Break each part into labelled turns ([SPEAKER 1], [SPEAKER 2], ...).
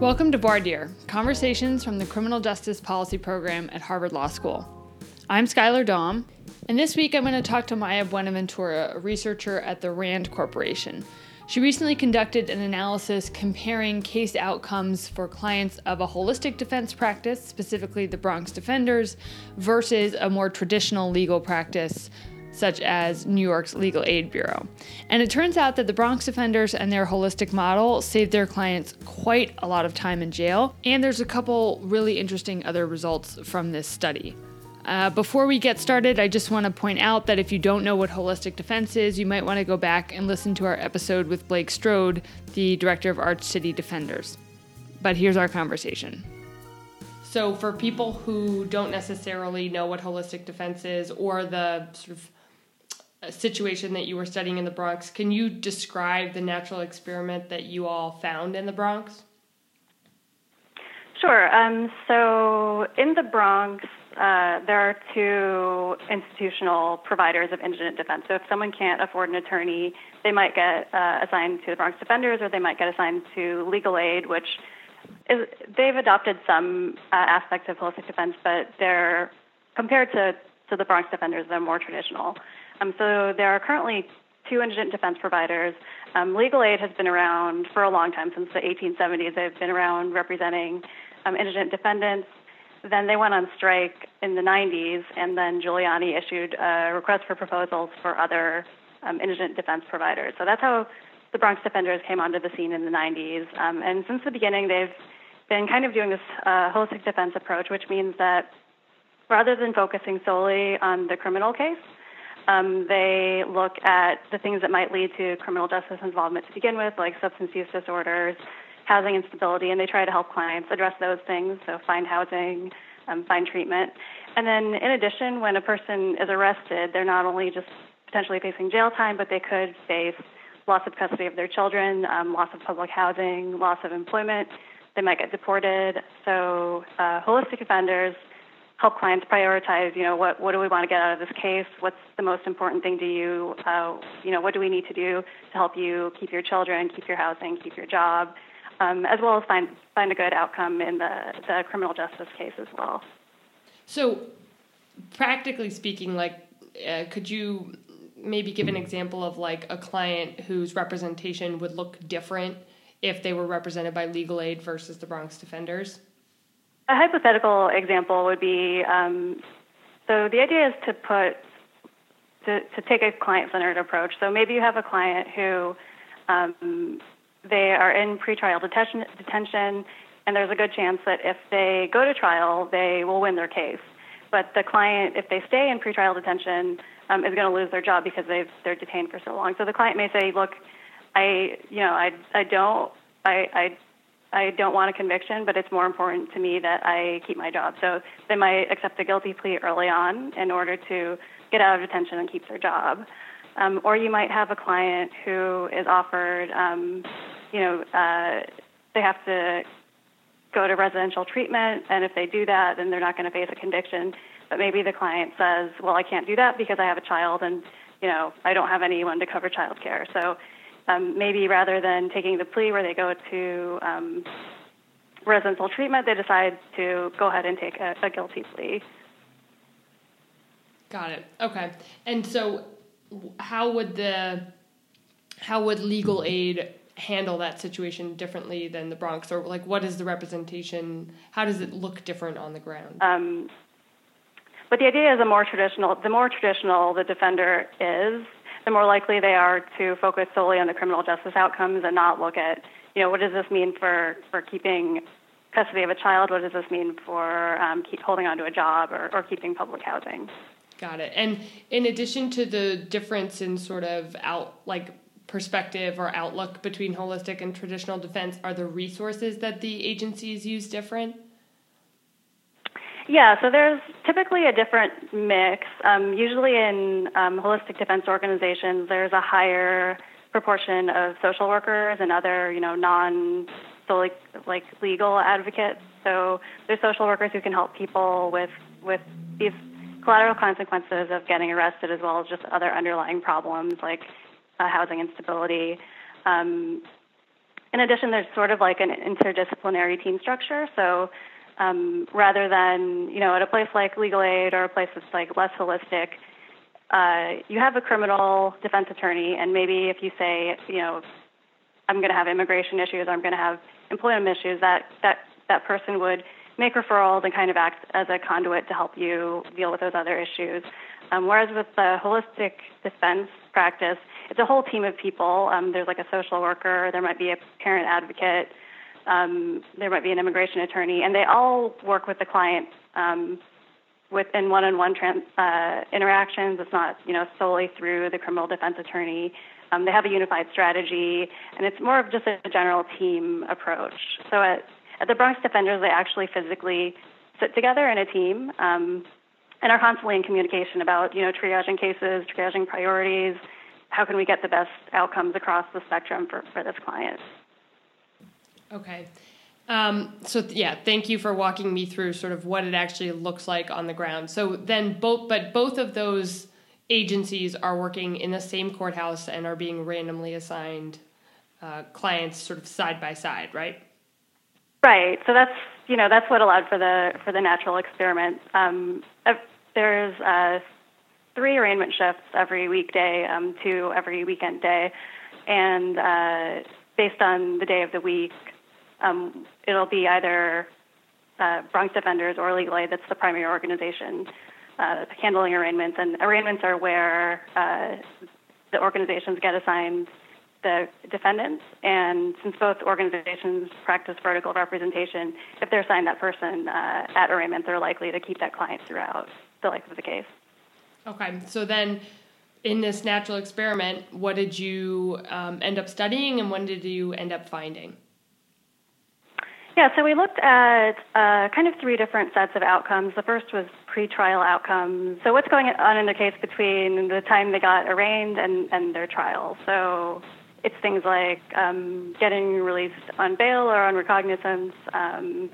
[SPEAKER 1] Welcome to Voir conversations from the Criminal Justice Policy Program at Harvard Law School. I'm Skylar Dom, and this week I'm going to talk to Maya Buenaventura, a researcher at the RAND Corporation. She recently conducted an analysis comparing case outcomes for clients of a holistic defense practice, specifically the Bronx Defenders, versus a more traditional legal practice such as New York's Legal Aid Bureau. And it turns out that the Bronx Defenders and their holistic model saved their clients quite a lot of time in jail. And there's a couple really interesting other results from this study. Uh, before we get started, I just want to point out that if you don't know what holistic defense is, you might want to go back and listen to our episode with Blake Strode, the director of Arch City Defenders. But here's our conversation. So, for people who don't necessarily know what holistic defense is or the sort of situation that you were studying in the Bronx, can you describe the natural experiment that you all found in the Bronx?
[SPEAKER 2] Sure. Um, so in the Bronx, uh, there are two institutional providers of indigent defense. So if someone can't afford an attorney, they might get uh, assigned to the Bronx Defenders or they might get assigned to legal aid, which is, they've adopted some uh, aspects of holistic defense, but they're compared to, to the Bronx Defenders, they're more traditional. Um, so there are currently two indigent defense providers. Um, legal aid has been around for a long time, since the 1870s. They've been around representing um, indigent defendants. Then they went on strike in the 90s, and then Giuliani issued a request for proposals for other um, indigent defense providers. So that's how the Bronx Defenders came onto the scene in the 90s. Um, and since the beginning, they've been kind of doing this uh, holistic defense approach, which means that rather than focusing solely on the criminal case, um, they look at the things that might lead to criminal justice involvement to begin with, like substance use disorders, housing instability, and they try to help clients address those things. So find housing, um, find treatment. And then in addition, when a person is arrested, they're not only just potentially facing jail time, but they could face loss of custody of their children, um, loss of public housing, loss of employment. They might get deported. So uh, holistic offenders help clients prioritize, you know, what, what do we want to get out of this case? What's the most important thing to you? Uh, you know, what do we need to do to help you keep your children, keep your housing, keep your job, um, as well as find, find a good outcome in the, the criminal justice case as well.
[SPEAKER 1] So, practically speaking, like, uh, could you maybe give an example of like a client whose representation would look different if they were represented by legal aid versus the Bronx Defenders?
[SPEAKER 2] A hypothetical example would be um, so the idea is to put to, to take a client-centered approach. So maybe you have a client who um, they are in pretrial detention, detention, and there's a good chance that if they go to trial, they will win their case. But the client, if they stay in pretrial detention, um, is going to lose their job because they've they're detained for so long. So the client may say, "Look, I you know I I don't I I I don't want a conviction, but it's more important to me that I keep my job. So they might accept a guilty plea early on in order to get out of detention and keep their job. Um, or you might have a client who is offered, um, you know, uh, they have to go to residential treatment, and if they do that, then they're not going to face a conviction. But maybe the client says, well, I can't do that because I have a child, and you know, I don't have anyone to cover child care. So um, maybe rather than taking the plea where they go to um, residential treatment, they decide to go ahead and take a, a guilty plea.
[SPEAKER 1] Got it. Okay. And so, how would the how would legal aid handle that situation differently than the Bronx, or like what is the representation? How does it look different on the ground? Um,
[SPEAKER 2] but the idea is the more traditional, the more traditional the defender is, the more likely they are to focus solely on the criminal justice outcomes and not look at, you know, what does this mean for, for keeping custody of a child? What does this mean for um, keep holding on to a job or, or keeping public housing?
[SPEAKER 1] Got it. And in addition to the difference in sort of out like perspective or outlook between holistic and traditional defense, are the resources that the agencies use different?
[SPEAKER 2] Yeah, so there's typically a different mix. Um, usually in um, holistic defense organizations, there's a higher proportion of social workers and other, you know, non solely like legal advocates. So there's social workers who can help people with with these collateral consequences of getting arrested, as well as just other underlying problems like uh, housing instability. Um, in addition, there's sort of like an interdisciplinary team structure. So um, rather than you know at a place like legal aid or a place that's like less holistic, uh, you have a criminal defense attorney, and maybe if you say you know I'm going to have immigration issues, I'm going to have employment issues, that that that person would make referrals and kind of act as a conduit to help you deal with those other issues. Um, whereas with the holistic defense practice, it's a whole team of people. Um, there's like a social worker, there might be a parent advocate, um, there might be an immigration attorney, and they all work with the client um, within one-on-one trans, uh, interactions. It's not, you know, solely through the criminal defense attorney. Um, they have a unified strategy, and it's more of just a general team approach. So at, at the Bronx Defenders, they actually physically sit together in a team um, and are constantly in communication about, you know, triaging cases, triaging priorities, how can we get the best outcomes across the spectrum for, for this client.
[SPEAKER 1] Okay. Um, so th- yeah, thank you for walking me through sort of what it actually looks like on the ground. So then both, but both of those agencies are working in the same courthouse and are being randomly assigned uh, clients sort of side by side, right?
[SPEAKER 2] Right. So that's you know that's what allowed for the for the natural experiment. Um, there's uh, three arraignment shifts every weekday, um, two every weekend day, and uh, based on the day of the week, um, it'll be either uh, Bronx Defenders or Legal Aid that's the primary organization uh, handling arraignments. And arraignments are where uh, the organizations get assigned the defendants. And since both organizations practice vertical representation, if they're assigned that person uh, at arraignment, they're likely to keep that client throughout the life of the case.
[SPEAKER 1] Okay, so then in this natural experiment, what did you um, end up studying and when did you end up finding?
[SPEAKER 2] Yeah, so we looked at uh, kind of three different sets of outcomes. The first was pretrial outcomes. So, what's going on in their case between the time they got arraigned and, and their trial? So, it's things like um, getting released on bail or on recognizance, um,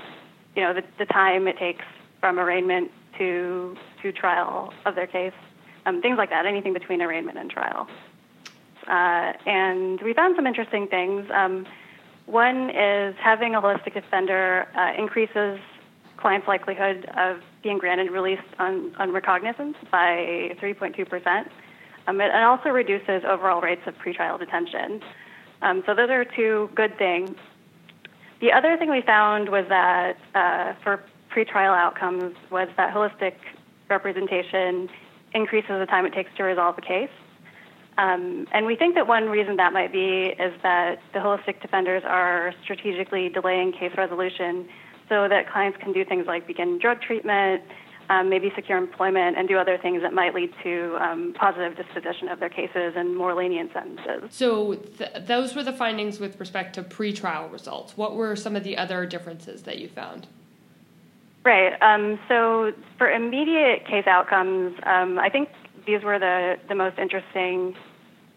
[SPEAKER 2] you know, the, the time it takes from arraignment to, to trial of their case, um, things like that, anything between arraignment and trial. Uh, and we found some interesting things. One is having a holistic defender uh, increases clients' likelihood of being granted release on, on recognizance by 3.2%. Um, also reduces overall rates of pretrial detention. Um, so those are two good things. The other thing we found was that uh, for pretrial outcomes was that holistic representation increases the time it takes to resolve a case. Um, and we think that one reason that might be is that the holistic defenders are strategically delaying case resolution so that clients can do things like begin drug treatment, um, maybe secure employment, and do other things that might lead to um, positive disposition of their cases and more lenient sentences.
[SPEAKER 1] So, th- those were the findings with respect to pretrial results. What were some of the other differences that you found?
[SPEAKER 2] Right. Um, so, for immediate case outcomes, um, I think these were the, the most interesting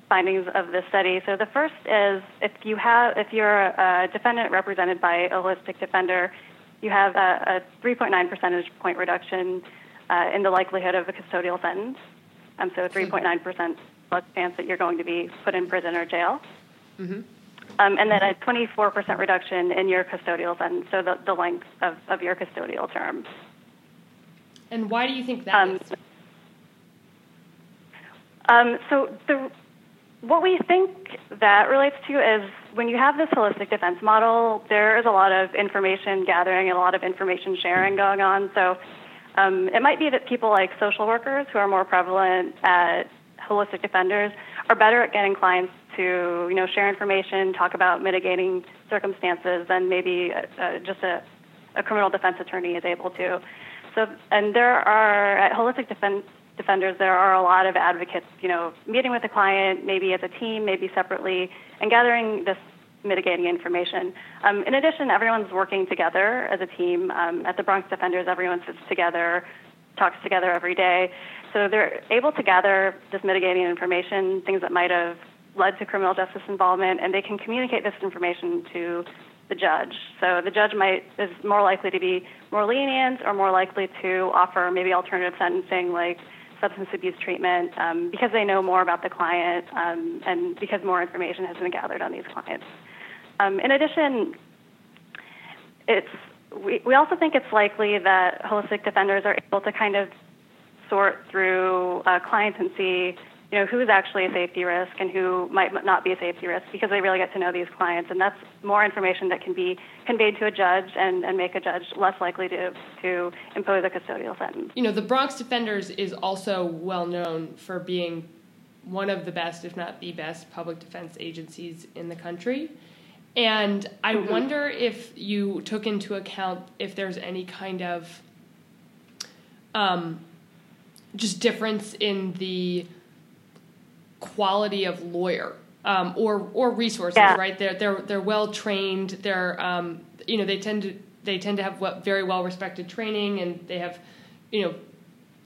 [SPEAKER 2] findings of this study. So the first is if you have if you're a defendant represented by a holistic defender, you have a, a 3.9 percentage point reduction uh, in the likelihood of a custodial sentence. Um, so 3.9 percent less chance that you're going to be put in prison or jail. Mm-hmm. Um, and then a 24 percent reduction in your custodial sentence, so the, the length of, of your custodial term.
[SPEAKER 1] And why do you think that um, is?
[SPEAKER 2] Um, so the what we think that relates to is when you have this holistic defense model, there is a lot of information gathering and a lot of information sharing going on. So um, it might be that people like social workers who are more prevalent at holistic defenders are better at getting clients to you know share information, talk about mitigating circumstances than maybe a, a, just a, a criminal defense attorney is able to. So and there are at holistic defense defenders, there are a lot of advocates, you know, meeting with the client, maybe as a team, maybe separately, and gathering this mitigating information. Um, in addition, everyone's working together as a team. Um, at the Bronx Defenders, everyone sits together, talks together every day. So they're able to gather this mitigating information, things that might have led to criminal justice involvement, and they can communicate this information to the judge. So the judge might is more likely to be more lenient or more likely to offer maybe alternative sentencing like substance abuse treatment um, because they know more about the client um, and because more information has been gathered on these clients. Um, in addition, it's we, we also think it's likely that holistic defenders are able to kind of sort through uh, clients and see you know who's actually a safety risk and who might not be a safety risk because they really get to know these clients and that's more information that can be conveyed to a judge and, and make a judge less likely to, to impose a custodial sentence.
[SPEAKER 1] You know, the Bronx Defenders is also well known for being one of the best, if not the best, public defense agencies in the country. And I mm-hmm. wonder if you took into account if there's any kind of um, just difference in the quality of lawyer um, or or resources, yeah. right? They're they're they're well trained. They're um, you know they tend to they tend to have very well respected training, and they have you know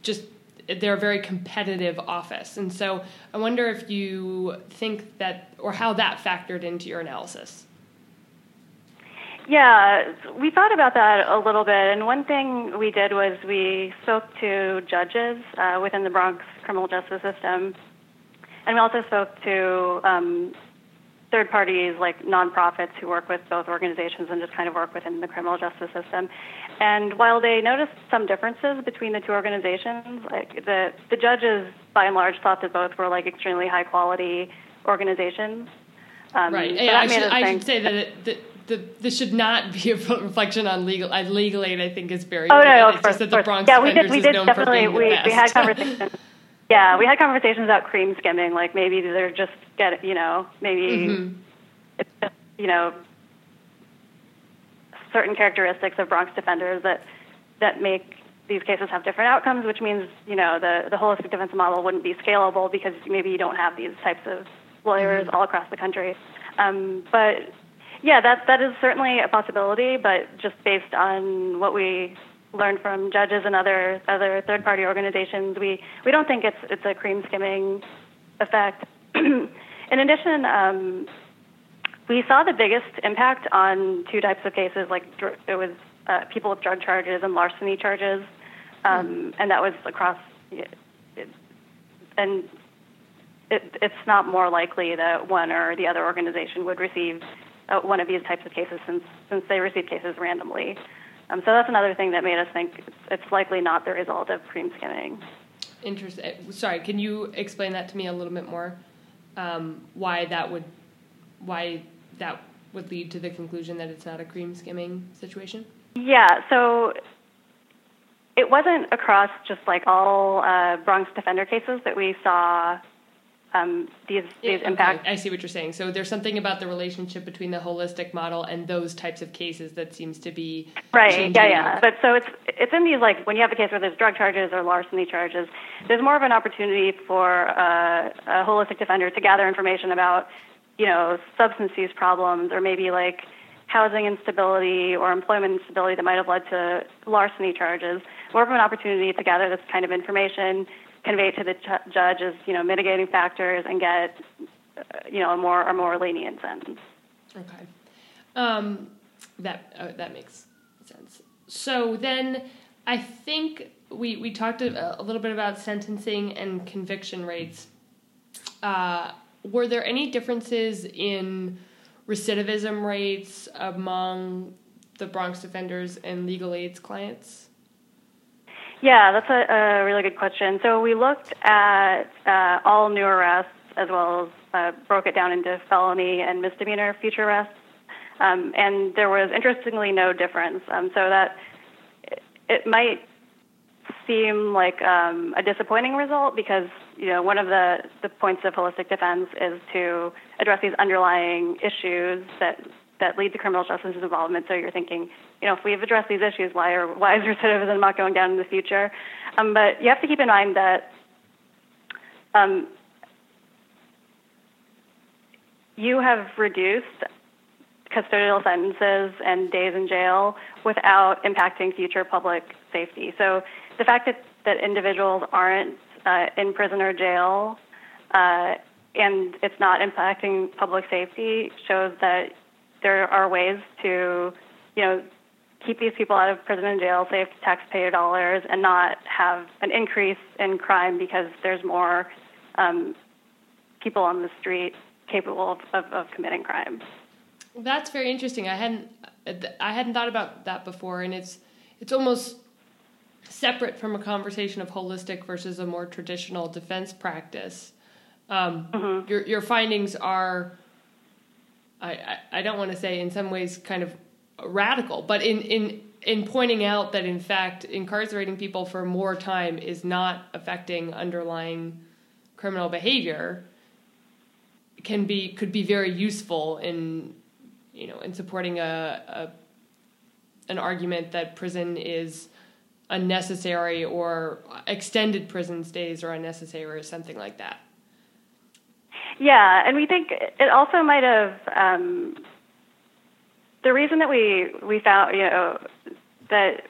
[SPEAKER 1] just they're a very competitive office. And so I wonder if you think that or how that factored into your analysis.
[SPEAKER 2] Yeah, we thought about that a little bit, and one thing we did was we spoke to judges uh, within the Bronx criminal justice system, and we also spoke to um, third parties like nonprofits who work with both organizations and just kind of work within the criminal justice system. And while they noticed some differences between the two organizations, like the the judges by and large thought that both were like extremely high quality organizations.
[SPEAKER 1] Um, right. So yeah, I, should, I should say that. It, that the, this should not be a reflection on legal. Uh, legal aid, I think, is very.
[SPEAKER 2] Oh
[SPEAKER 1] good.
[SPEAKER 2] no,
[SPEAKER 1] it's
[SPEAKER 2] just
[SPEAKER 1] that the Bronx
[SPEAKER 2] yeah, we did. We did definitely. We, we had conversations. Yeah, we had conversations about cream skimming. Like maybe they're just get you know maybe mm-hmm. it's just you know certain characteristics of Bronx defenders that that make these cases have different outcomes, which means you know the the holistic defense model wouldn't be scalable because maybe you don't have these types of lawyers mm-hmm. all across the country. Um, but yeah, that that is certainly a possibility, but just based on what we learned from judges and other other third party organizations, we we don't think it's it's a cream skimming effect. In addition, um, we saw the biggest impact on two types of cases, like it was uh, people with drug charges and larceny charges, um, mm. and that was across. It, and it, it's not more likely that one or the other organization would receive uh, one of these types of cases since since they receive cases randomly. Um, so that's another thing that made us think it's, it's likely not the result of cream skimming.
[SPEAKER 1] Interesting. Uh, sorry, can you explain that to me a little bit more? Um, why that would why that would lead to the conclusion that it's not a cream skimming situation?
[SPEAKER 2] Yeah. So it wasn't across just like all uh, Bronx defender cases that we saw um, these these yeah, impacts.
[SPEAKER 1] Okay. I see what you're saying. So there's something about the relationship between the holistic model and those types of cases that seems to be
[SPEAKER 2] right. Yeah, yeah. But so it's it's in these like when you have a case where there's drug charges or larceny charges, there's more of an opportunity for uh, a holistic defender to gather information about you know substance use problems or maybe like housing instability or employment instability that might have led to larceny charges. More of an opportunity to gather this kind of information convey to the ch- judge as you know mitigating factors and get you know a more a more lenient sentence.
[SPEAKER 1] Okay, um, that uh, that makes sense. So then, I think we we talked a, a little bit about sentencing and conviction rates. Uh, were there any differences in recidivism rates among the Bronx defenders and legal aids clients?
[SPEAKER 2] Yeah, that's a, a really good question. So we looked at uh, all new arrests as well as uh, broke it down into felony and misdemeanor future arrests. Um, and there was interestingly no difference. Um, so that it might seem like um, a disappointing result because you know one of the, the points of holistic defense is to address these underlying issues that that lead to criminal justice involvement. So you're thinking, you know, if we've addressed these issues, why are why is recidivism not going down in the future? Um, but you have to keep in mind that um, you have reduced custodial sentences and days in jail without impacting future public safety. So the fact that, that individuals aren't uh, in prison or jail uh, and it's not impacting public safety shows that there are ways to, you know, keep these people out of prison and jail, save taxpayer dollars, and not have an increase in crime because there's more um, people on the street capable of, of, of committing crime.
[SPEAKER 1] That's very interesting. I hadn't I hadn't thought about that before, and it's it's almost separate from a conversation of holistic versus a more traditional defense practice. Um, mm-hmm. Your your findings are, I, I, I don't want to say in some ways kind of radical, but in in in pointing out that in fact incarcerating people for more time is not affecting underlying criminal behavior can be could be very useful in you know in supporting a, a an argument that prison is unnecessary or extended prison stays are unnecessary or something like that.
[SPEAKER 2] Yeah, and we think it also might have um, the reason that we we found you know that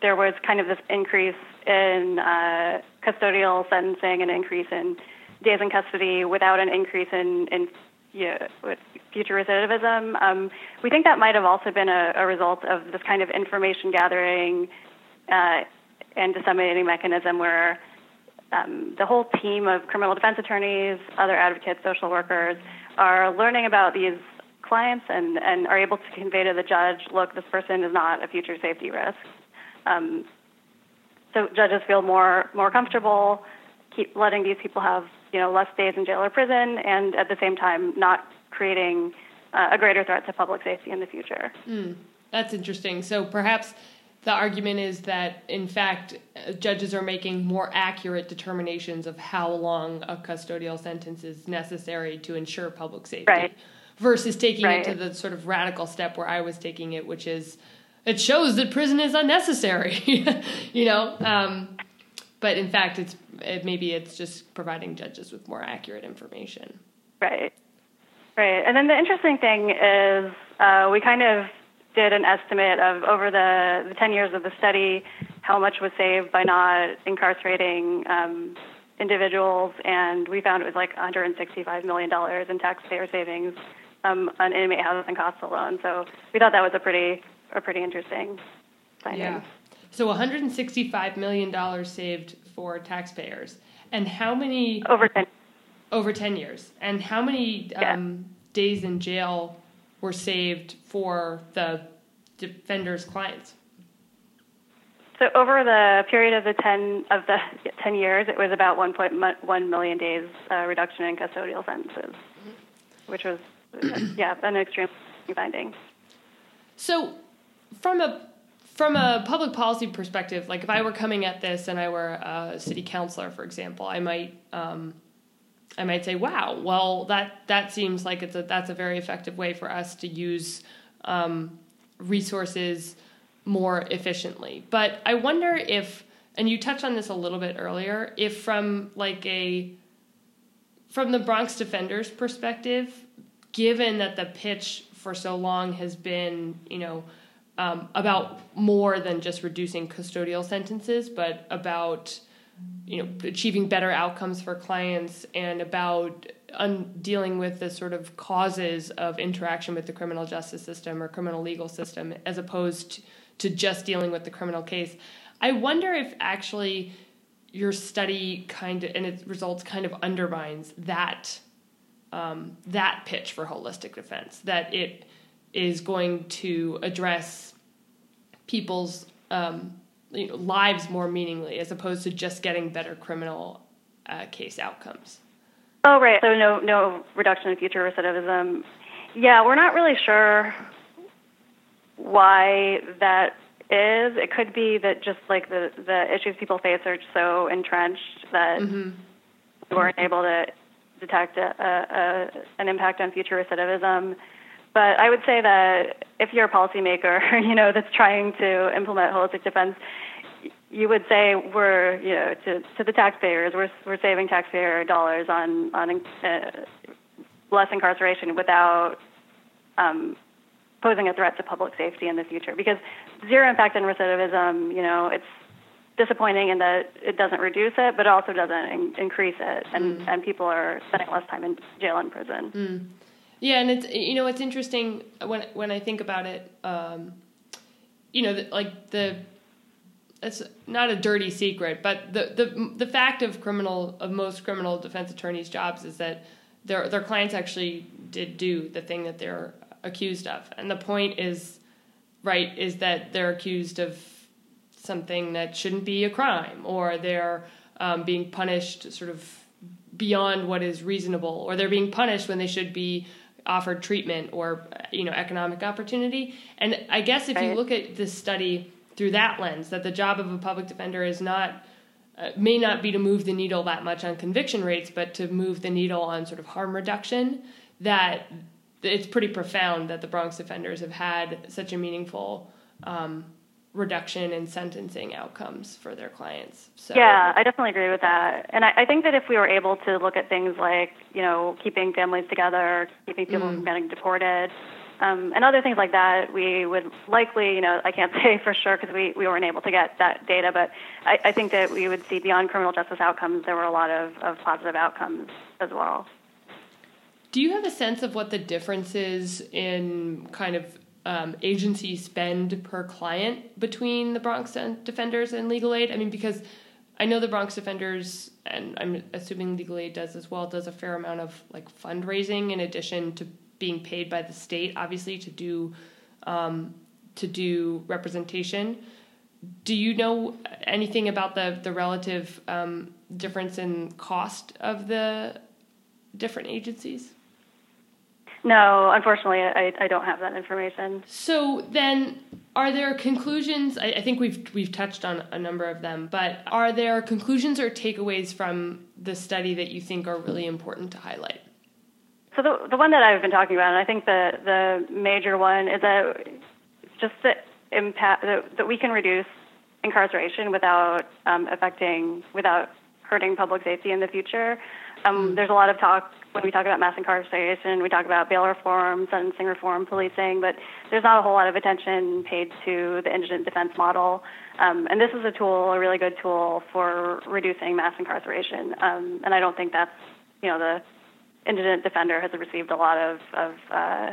[SPEAKER 2] there was kind of this increase in uh, custodial sentencing and increase in days in custody without an increase in in you know, future recidivism. Um, we think that might have also been a, a result of this kind of information gathering uh, and disseminating mechanism where um, the whole team of criminal defense attorneys, other advocates, social workers are learning about these clients and, and are able to convey to the judge, look, this person is not a future safety risk. Um, so judges feel more more comfortable keep letting these people have you know less days in jail or prison, and at the same time not creating uh, a greater threat to public safety in the future.
[SPEAKER 1] Mm, that's interesting. So perhaps the argument is that, in fact, uh, judges are making more accurate determinations of how long a custodial sentence is necessary to ensure public safety.
[SPEAKER 2] Right.
[SPEAKER 1] Versus taking right. it to the sort of radical step where I was taking it, which is it shows that prison is unnecessary. you know, um, but in fact, it's it, maybe it's just providing judges with more accurate information.
[SPEAKER 2] Right. Right. And then the interesting thing is uh, we kind of did an estimate of over the, the 10 years of the study how much was saved by not incarcerating um, individuals, and we found it was like $165 million in taxpayer savings um, on inmate housing costs alone. So we thought that was a pretty a pretty interesting finding.
[SPEAKER 1] Yeah. So 165 million dollars saved for taxpayers, and how many
[SPEAKER 2] over 10
[SPEAKER 1] over 10 years, and how many yeah. um, days in jail were saved for the defender's clients?
[SPEAKER 2] So over the period of the 10 of the 10 years, it was about 1.1 million days uh, reduction in custodial sentences, which was yeah an extreme finding.
[SPEAKER 1] So from a from a public policy perspective, like if I were coming at this and I were a city councilor, for example, I might um, I might say, "Wow, well that that seems like it's a that's a very effective way for us to use um, resources more efficiently." But I wonder if, and you touched on this a little bit earlier, if from like a from the Bronx Defenders perspective, given that the pitch for so long has been, you know um, about more than just reducing custodial sentences, but about you know achieving better outcomes for clients and about un- dealing with the sort of causes of interaction with the criminal justice system or criminal legal system as opposed to just dealing with the criminal case. I wonder if actually your study kind of and its results kind of undermines that um, that pitch for holistic defense that it is going to address people's um, you know, lives more meaningfully as opposed to just getting better criminal uh, case outcomes.
[SPEAKER 2] Oh, right. So no, no reduction in future recidivism. Yeah, we're not really sure why that is. It could be that just like the the issues people face are so entrenched that mm-hmm. we weren't able to detect a, a, an impact on future recidivism. But I would say that if you're a policymaker, you know, that's trying to implement holistic defense, you would say we're, you know, to, to the taxpayers, we're, we're saving taxpayer dollars on, on uh, less incarceration without um, posing a threat to public safety in the future. Because zero impact on recidivism, you know, it's disappointing in that it doesn't reduce it, but it also doesn't in- increase it, and, mm. and people are spending less time in jail and prison.
[SPEAKER 1] Mm. Yeah, and it's you know it's interesting when when I think about it. Um, you know, like the it's not a dirty secret, but the the the fact of criminal of most criminal defense attorneys' jobs is that their their clients actually did do the thing that they're accused of. And the point is, right, is that they're accused of something that shouldn't be a crime, or they're um, being punished sort of beyond what is reasonable, or they're being punished when they should be offered treatment or you know economic opportunity. And I guess if you look at this study through that lens, that the job of a public defender is not uh, may not be to move the needle that much on conviction rates, but to move the needle on sort of harm reduction. That it's pretty profound that the Bronx Defenders have had such a meaningful um, reduction in sentencing outcomes for their clients.
[SPEAKER 2] So yeah, I definitely agree with that. And I, I think that if we were able to look at things like you know keeping families together, keeping people mm. from getting deported. Um, and other things like that, we would likely, you know, I can't say for sure because we, we weren't able to get that data, but I, I think that we would see beyond criminal justice outcomes, there were a lot of, of positive outcomes as well.
[SPEAKER 1] Do you have a sense of what the difference is in kind of um, agency spend per client between the Bronx Defenders and Legal Aid? I mean, because I know the Bronx Defenders, and I'm assuming Legal Aid does as well, does a fair amount of like fundraising in addition to being paid by the state, obviously, to do um, to do representation. Do you know anything about the the relative um, difference in cost of the different agencies?
[SPEAKER 2] No, unfortunately, I, I don't have that information.
[SPEAKER 1] So then, are there conclusions? I, I, think we've we've touched on a number of them, but are there conclusions or takeaways from the study that you think are really important to highlight?
[SPEAKER 2] So the the one that I've been talking about, and I think the the major one is that just the impact that, that we can reduce incarceration without um, affecting without hurting public safety in the future. Um, mm. there's a lot of talk when we talk about mass incarceration, we talk about bail reform, sentencing reform, policing, but there's not a whole lot of attention paid to the indigent defense model. Um, and this is a tool, a really good tool for reducing mass incarceration. Um, and I don't think that's, you know, the indigent defender has received a lot of, of uh,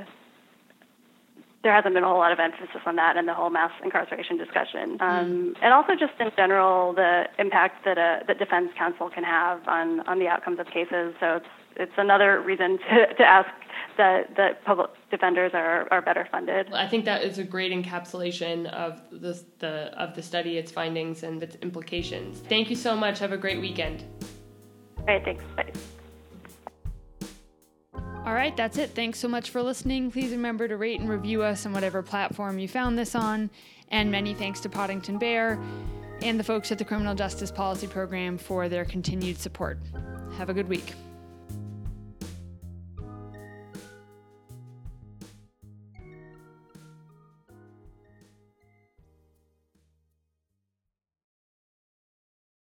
[SPEAKER 2] there hasn't been a whole lot of emphasis on that in the whole mass incarceration discussion. Hmm. Um, mm. And also just in general, the impact that a that defense counsel can have on, on the outcomes of cases. So it's it's another reason to, to ask that, that public defenders are, are better funded.
[SPEAKER 1] I think that is a great encapsulation of the, the, of the study, its findings, and its implications. Thank you so much. Have a great weekend.
[SPEAKER 2] All right, thanks. Bye.
[SPEAKER 3] All right, that's it. Thanks so much for listening. Please remember to rate and review us on whatever platform you found this on. And many thanks to Poddington Bear and the folks at the Criminal Justice Policy Program for their continued support. Have a good week.